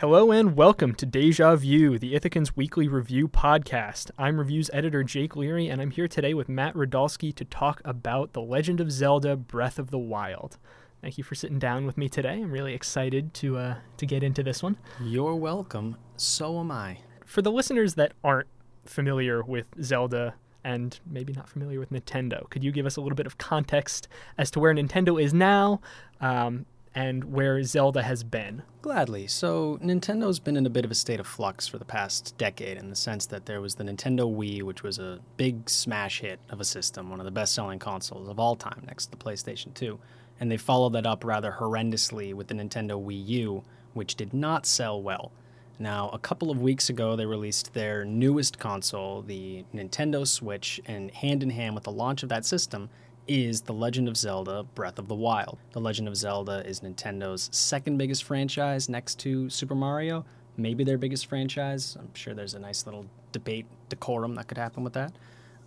Hello and welcome to Deja View, the Ithacans Weekly Review podcast. I'm reviews editor Jake Leary, and I'm here today with Matt Radulski to talk about The Legend of Zelda: Breath of the Wild. Thank you for sitting down with me today. I'm really excited to uh, to get into this one. You're welcome. So am I. For the listeners that aren't familiar with Zelda and maybe not familiar with Nintendo, could you give us a little bit of context as to where Nintendo is now, um, and where Zelda has been. Gladly. So, Nintendo's been in a bit of a state of flux for the past decade in the sense that there was the Nintendo Wii, which was a big smash hit of a system, one of the best selling consoles of all time next to the PlayStation 2. And they followed that up rather horrendously with the Nintendo Wii U, which did not sell well. Now, a couple of weeks ago, they released their newest console, the Nintendo Switch, and hand in hand with the launch of that system, is The Legend of Zelda Breath of the Wild. The Legend of Zelda is Nintendo's second biggest franchise next to Super Mario, maybe their biggest franchise. I'm sure there's a nice little debate decorum that could happen with that.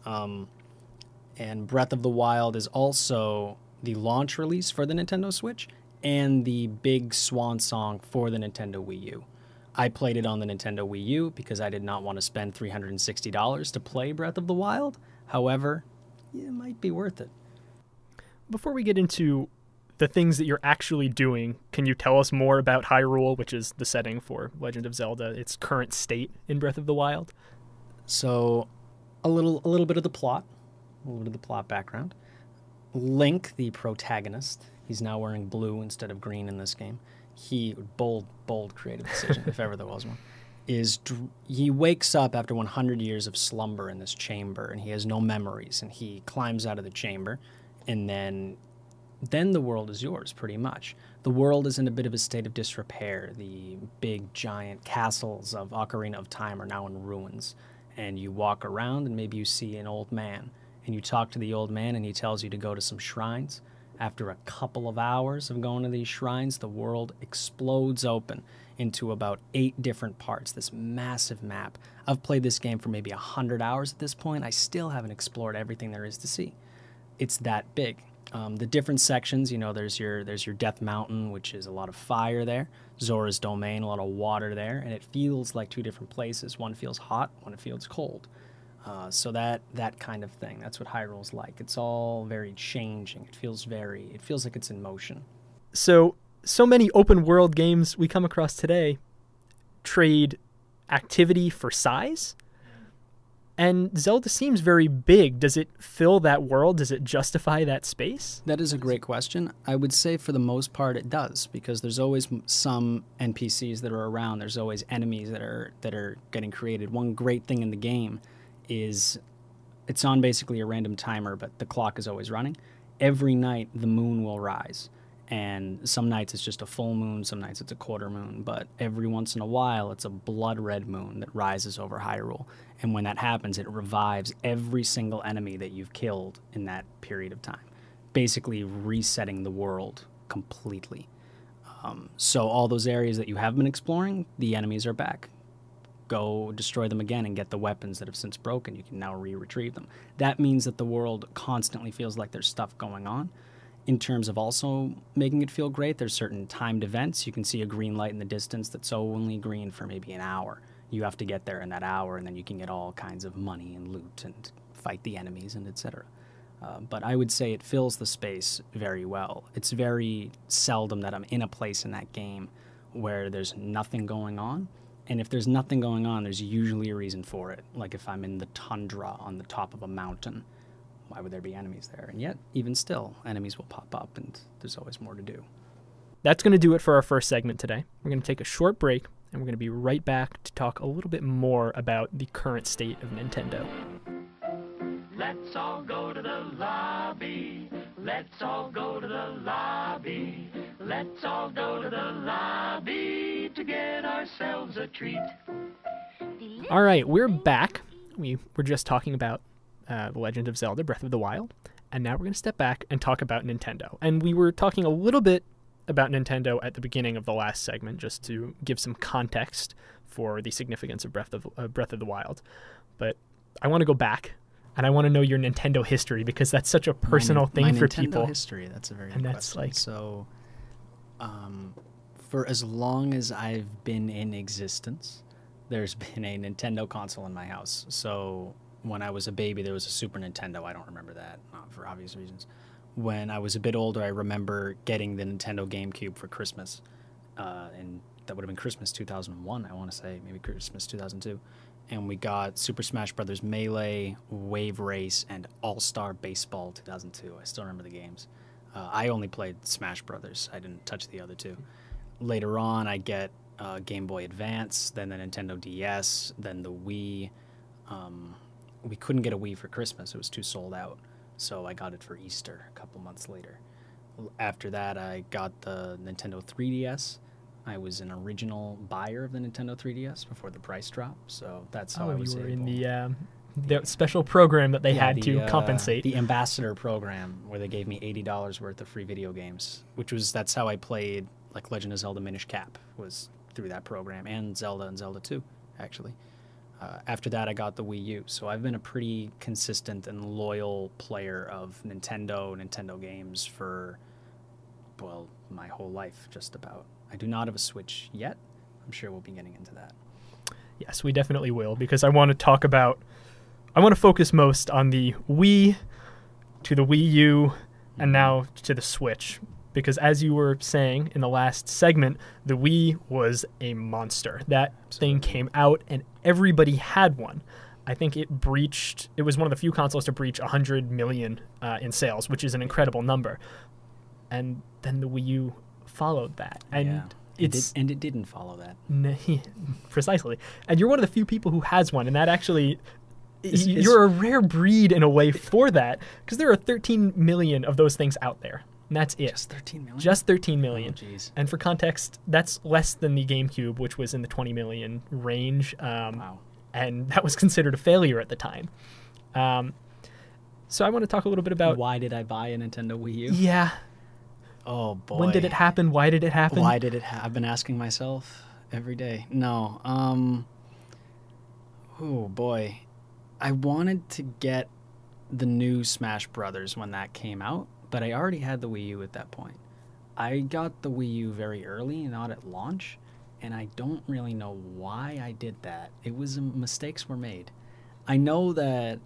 Um, and Breath of the Wild is also the launch release for the Nintendo Switch and the big swan song for the Nintendo Wii U. I played it on the Nintendo Wii U because I did not want to spend $360 to play Breath of the Wild. However, it might be worth it before we get into the things that you're actually doing, can you tell us more about Hyrule, which is the setting for Legend of Zelda, its current state in Breath of the Wild? So, a little a little bit of the plot, a little bit of the plot background. Link, the protagonist, he's now wearing blue instead of green in this game. He bold bold creative decision if ever there was one. Is he wakes up after 100 years of slumber in this chamber and he has no memories and he climbs out of the chamber and then then the world is yours pretty much. The world is in a bit of a state of disrepair. The big giant castles of Ocarina of Time are now in ruins. And you walk around and maybe you see an old man. And you talk to the old man and he tells you to go to some shrines. After a couple of hours of going to these shrines, the world explodes open into about eight different parts, this massive map. I've played this game for maybe a 100 hours at this point. I still haven't explored everything there is to see it's that big. Um, the different sections, you know, there's your there's your Death Mountain, which is a lot of fire there. Zora's Domain, a lot of water there, and it feels like two different places. One feels hot, one feels cold. Uh, so that that kind of thing. That's what Hyrule's like. It's all very changing. It feels very. It feels like it's in motion. So so many open world games we come across today trade activity for size and Zelda seems very big. Does it fill that world? Does it justify that space? That is a great question. I would say for the most part it does because there's always some NPCs that are around. There's always enemies that are that are getting created. One great thing in the game is it's on basically a random timer, but the clock is always running. Every night the moon will rise and some nights it's just a full moon, some nights it's a quarter moon, but every once in a while it's a blood red moon that rises over Hyrule. And when that happens, it revives every single enemy that you've killed in that period of time, basically resetting the world completely. Um, so, all those areas that you have been exploring, the enemies are back. Go destroy them again and get the weapons that have since broken. You can now re retrieve them. That means that the world constantly feels like there's stuff going on in terms of also making it feel great, there's certain timed events. You can see a green light in the distance that's only green for maybe an hour. You have to get there in that hour, and then you can get all kinds of money and loot and fight the enemies and etc. Uh, but I would say it fills the space very well. It's very seldom that I'm in a place in that game where there's nothing going on. And if there's nothing going on, there's usually a reason for it. Like if I'm in the tundra on the top of a mountain why would there be enemies there? And yet, even still, enemies will pop up, and there's always more to do. That's going to do it for our first segment today. We're going to take a short break, and we're going to be right back to talk a little bit more about the current state of Nintendo. Let's all go to the lobby. Let's all go to the lobby. Let's all go to the lobby to get ourselves a treat. All right, we're back. We were just talking about uh, The Legend of Zelda Breath of the Wild. And now we're going to step back and talk about Nintendo. And we were talking a little bit about Nintendo at the beginning of the last segment, just to give some context for the significance of Breath of, uh, Breath of the Wild. But I want to go back and I want to know your Nintendo history because that's such a personal my, thing my for Nintendo people. history, that's a very and that's question. like so. Um, For as long as I've been in existence, there's been a Nintendo console in my house. So when I was a baby, there was a Super Nintendo. I don't remember that, not for obvious reasons. When I was a bit older, I remember getting the Nintendo GameCube for Christmas, uh, and that would have been Christmas 2001. I want to say maybe Christmas 2002, and we got Super Smash Brothers Melee, Wave Race, and All Star Baseball 2002. I still remember the games. Uh, I only played Smash Brothers. I didn't touch the other two. Later on, I get uh, Game Boy Advance, then the Nintendo DS, then the Wii. Um, we couldn't get a Wii for Christmas; it was too sold out. So I got it for Easter a couple months later. After that, I got the Nintendo 3DS. I was an original buyer of the Nintendo 3DS before the price drop, so that's how oh, I was you were able. in the um, the special program that they Yeah, had the, to uh, compensate. the ambassador program where they gave me eighty dollars worth of free video games, which was that's how I played like Legend of Zelda Minish Cap was through that program and Zelda and Zelda Two, actually. Uh, after that, I got the Wii U, so I've been a pretty consistent and loyal player of Nintendo, Nintendo games for well my whole life, just about. I do not have a Switch yet. I'm sure we'll be getting into that. Yes, we definitely will because I want to talk about. I want to focus most on the Wii to the Wii U and now to the Switch because as you were saying in the last segment, the Wii was a monster. That thing came out and everybody had one. I think it breached. It was one of the few consoles to breach 100 million uh, in sales, which is an incredible number. And then the Wii U followed that, and yeah. It did- it's and it didn't follow that. N- precisely. And you're one of the few people who has one, and that actually. Is- you're a rare breed in a way for that, because there are 13 million of those things out there, and that's it. Just thirteen million. Just 13 Oh, million. jeez. and for context, that's less than the GameCube, which was in the 20 million range, um, Wow. and that was considered a failure at the time. Um, so I want to talk a little bit about. Why did I buy a Nintendo Wii U? Yeah. Oh boy. When did it happen? Why did it happen? Why did it ha- I've been asking myself every day. No. Um Oh boy. I wanted to get the new Smash Brothers when that came out, but I already had the Wii U at that point. I got the Wii U very early, not at launch, and I don't really know why I did that. It was mistakes were made. I know that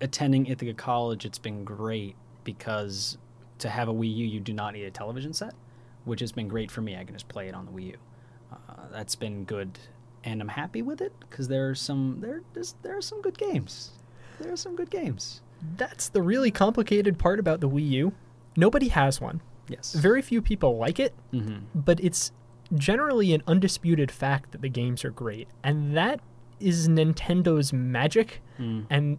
attending Ithaca College, it's been great because to have a Wii U, you do not need a television set, which has been great for me. I can just play it on the Wii U. Uh, that's been good, and I'm happy with it because there are some there there are some good games. There are some good games. That's the really complicated part about the Wii U. Nobody has one. Yes. Very few people like it, mm-hmm. but it's generally an undisputed fact that the games are great. And that is Nintendo's magic. Mm. And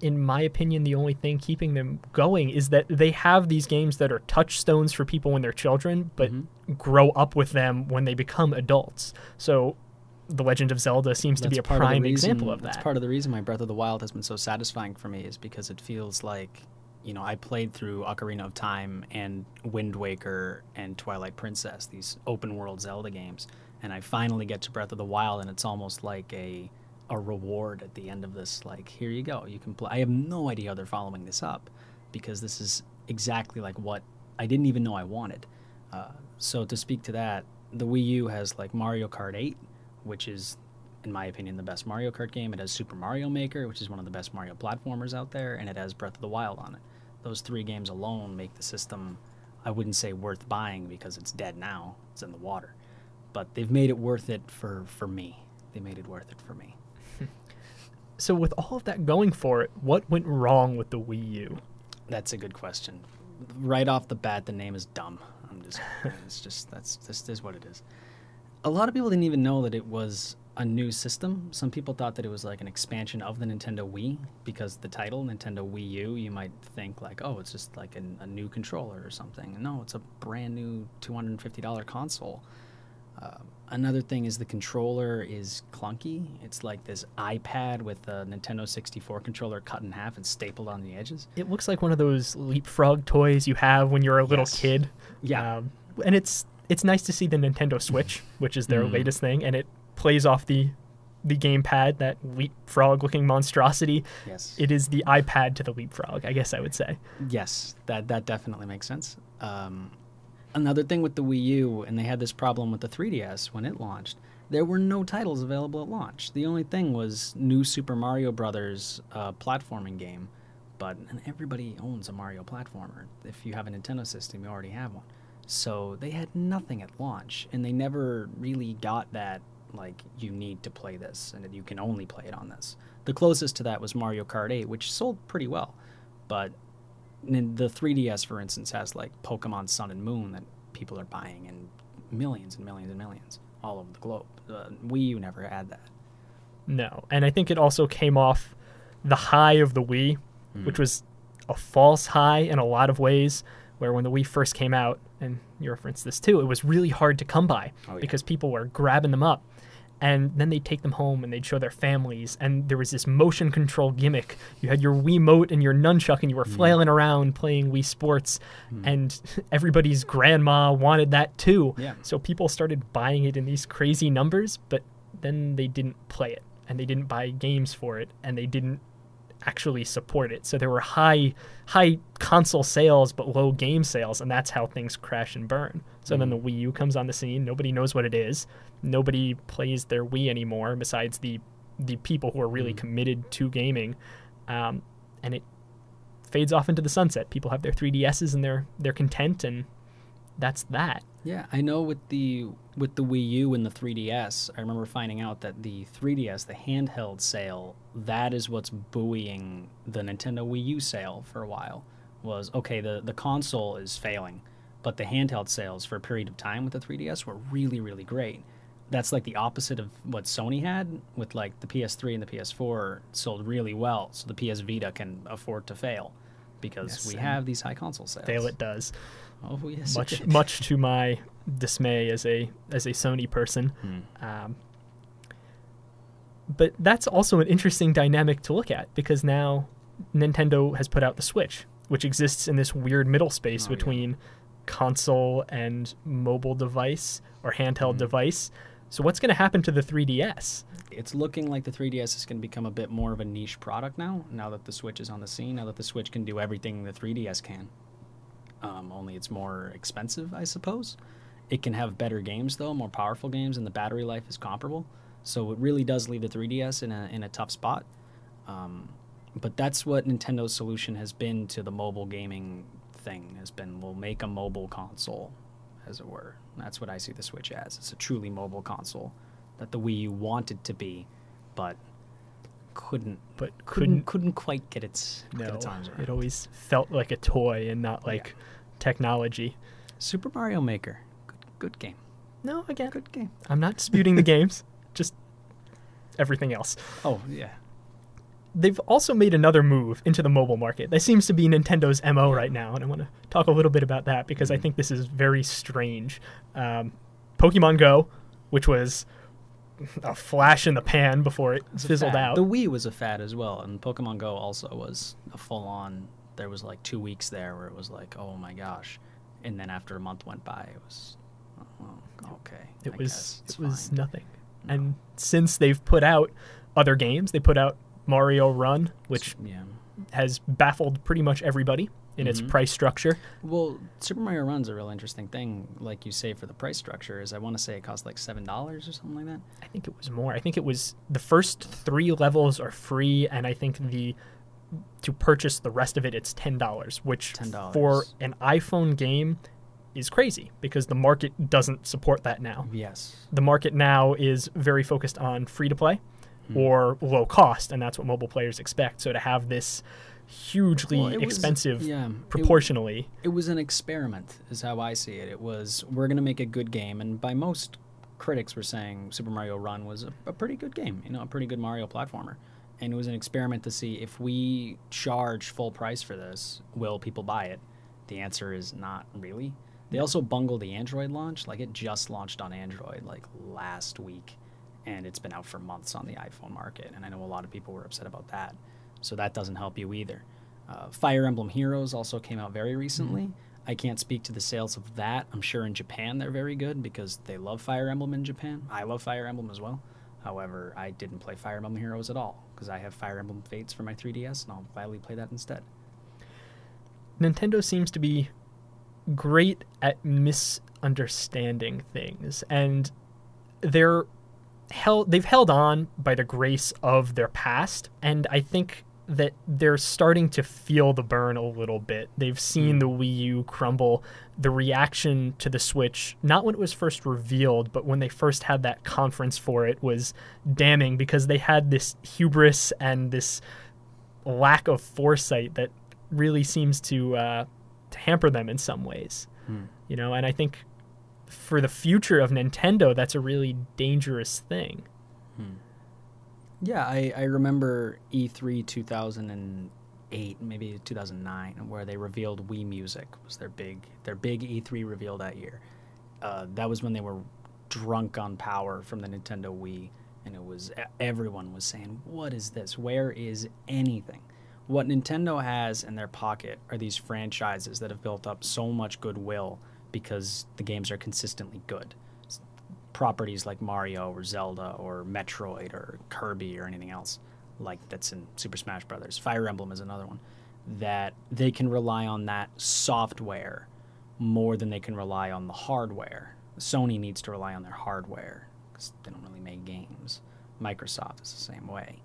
in my opinion, the only thing keeping them going is that they have these games that are touchstones for people when they're children, but Mhm. grow up with them when they become adults. So The Legend of Zelda seems to be a part of prime reason- example of that. That's part of the reason my Breath of the Wild has been so satisfying for me is because it feels like, you know, I played through Ocarina of Time and Wind Waker and Twilight Princess, these open world Zelda games, and I finally get to Breath of the Wild and it's almost like a a reward at the end of this like here you go you can play i have no idea how they're following this up because this is exactly like what i didn't even know i wanted uh, so to speak to that the wii u has like mario kart 8 which is in my opinion the best mario kart game it has super mario maker which is one of the best mario platformers out there and it has breath of the wild on it those three games alone make the system i wouldn't say worth buying because it's dead now it's in the water but they've made it worth it for for me they made it worth it for me so with all of that going for it, what went wrong with the Wii U? That's a good question. Right off the bat, the name is dumb. I'm just, it's just that's this is what it is. A lot of people didn't even know that it was a new system. Some people thought that it was like an expansion of the Nintendo Wii because the title Nintendo Wii U, you might think like, oh, it's just like an, a new controller or something. No, it's a brand new $250 console. Uh, another thing is the controller is clunky. It's like this iPad with a Nintendo 64 controller cut in half and stapled on the edges. It looks like one of those leapfrog toys you have when you're a little Yes. kid. Yeah. Um, and it's it's nice to see the Nintendo Switch, which is their Mhm. latest thing, and it plays off the the gamepad, that leapfrog looking monstrosity. Yes. It is the iPad to the leapfrog, I guess I would say. yes, that that definitely makes sense. Um, another thing with the Wii U, and they had this problem with the 3DS when it launched. There were no titles available at launch. The only thing was new Super Mario Brothers uh, platforming game, but and everybody owns a Mario platformer. If you have a Nintendo system, you already have one. So they had nothing at launch, and they never really got that like you need to play this and you can only play it on this. The closest to that was Mario Kart 8, which sold pretty well, but the 3DS, for instance, has like Pokemon Sun and Moon that people are buying in millions and millions and millions all over the globe. Uh, Wii U never had that. No, and I think it also came off the high of the Wii, mm. which was a false high in a lot of ways. Where when the Wii first came out, and you referenced this too, it was really hard to come by oh, yeah. because people were grabbing them up and then they'd take them home and they'd show their families and there was this motion control gimmick you had your Wiimote and your nunchuck and you were mm. flailing around playing wii sports mm. and everybody's grandma wanted that too yeah. so people started buying it in these crazy numbers but then they didn't play it and they didn't buy games for it and they didn't actually support it so there were high high console sales but low game sales and that's how things crash and burn so mm. then the Wii U comes on the scene nobody knows what it is nobody plays their Wii anymore besides the the people who are really mm. committed to gaming, um, and it fades off into the sunset. People have their 3DSs and they're they're content, and that's that. Yeah, I know with the with the Wii U and the 3DS, I remember finding out that the 3DS, the handheld sale, that is what's buoying the Nintendo Wii U sale for a while. Was okay, the the console is failing, but the handheld sales for a period of time with the 3DS were really really great that's like the opposite of what Sony had with like the PS3 and the PS4 sold really well, so the PS Vita can afford to fail because yes, we have these high console sales. Fail it does. Oh yes, much much to my dismay as a as a Sony person. Hmm. Um, but that's also an interesting dynamic to look at because now Nintendo has put out the Switch, which exists in this weird middle space oh, between yeah. console and mobile device or handheld mm. device so what's going to happen to the 3DS? It's looking like the 3DS is going to become a bit more of a niche product now. Now that the Switch is on the scene, now that the Switch can do everything the 3DS can. Um, only it's more expensive, I suppose. It can have better games though, more powerful games, and the battery life is comparable. So it really does leave the 3DS in a in a tough spot. Um, but that's what Nintendo's solution has been to the mobile gaming thing. Has been we'll make a mobile console as it were. That's what I see the Switch as. It's a truly mobile console that the Wii U wanted to be, but couldn't but couldn't couldn't, couldn't quite get its no, get its arms around. It always felt like a toy and not like yeah. technology. Super Mario Maker, good, good game. No, again, good game. I'm not disputing the games, just everything else. Oh yeah, they've also made another move into the mobile market. That seems to be Nintendo's MO right now, and I want to talk a little bit about that because I mm-hmm. think this is very strange. Um, Pokemon Go, which was a flash in the pan before it fizzled out. The Wii was a fad as well, and Pokemon Go also was a full on. There was like two weeks there where it was like, oh my gosh, and then after a month went by, it was, oh, okay. It I was it was nothing. No. And since they've put out other games, they put out Mario Run, which yeah. has baffled pretty much everybody in mm-hmm. its price structure. Well, Super Mario Run's a real interesting thing, like you say, for the price structure. Is I want to say it cost like seven dollars or something like that. I think it was more. I think it was the first three levels are free, and I think the to purchase the rest of it, it's ten dollars, which $10. for an iPhone game is crazy because the market doesn't support that now. Yes, the market now is very focused on free to play mm. or low cost, and that's what mobile players expect. So to have this hugely well, expensive was, yeah, proportionally. It, it, was an experiment, is how I see it. It was we're going to make a good game, and by most critics, were saying Super Mario Run was a, a, pretty good game, you know, a pretty good Mario platformer. And it was an experiment to see if we charge full price for this, will people buy it? The answer is not really. They also bungled the Android launch, like it just launched on Android like last week and it's been out for months on the iPhone market. And I know a lot of people were upset about that. So that doesn't help you either. Uh, Fire Emblem Heroes also came out very recently. Mm-hmm. I can't speak to the sales of that. I'm sure in Japan they're very good because they love Fire Emblem in Japan. I love Fire Emblem as well. However, I didn't play Fire Emblem Heroes at all because I have Fire Emblem Fates for my 3DS and I'll gladly play that instead. Nintendo seems to be great at misunderstanding things, and they're held. They've held on by the grace of their past, and I think that they're starting to feel the burn a little bit. They've seen the Wii U crumble. The reaction to the Switch, not when it was first revealed, but when they first had that conference for it, was damning because they had this hubris and this lack of foresight that really seems to, uh, to hamper them in some ways. Hmm. You know, and I think for the future of Nintendo, that's a really dangerous thing. Yeah, I, I remember E E3 2008, maybe 2009, where they revealed Wii Music was their big their big E3 reveal that year. Uh, that was when they were drunk on power from the Nintendo Wii, and it was everyone was saying, "What is this? Where is anything?" What Nintendo has in their pocket are these franchises that have built up so much goodwill because the games are consistently good properties like Mario or Zelda or Metroid or Kirby or anything else like that's in Super Smash Brothers. Fire Emblem is another one that they can rely on that software more than they can rely on the hardware. Sony needs to rely on their hardware because they don't really make games. Microsoft is the same way.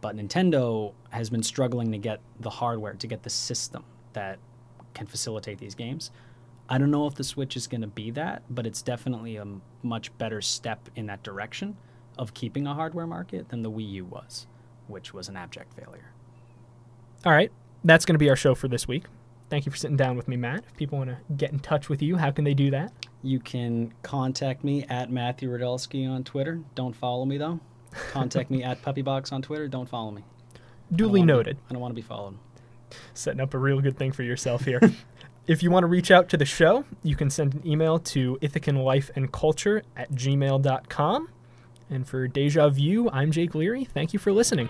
But Nintendo has been struggling to get the hardware, to get the system that can facilitate these games. I don't know if the Switch is going to be that, but it's definitely a much better step in that direction of keeping a hardware market than the Wii U was, which was an abject failure. All right, that's going to be our show for this week. Thank you for sitting down with me, Matt. If people want to get in touch with you, how can they do that? You can contact me at Matthew Radulski on Twitter. Don't follow me though. Contact me at Puppybox on Twitter. Don't follow me. I Duly be- noted. I don't want to be followed. Setting up a real good thing for yourself here. if you want to reach out to the show, you can send an email to ithacanlifeandculture at gmail.com. And for Deja View, I'm Jake Leary. Thank you for listening.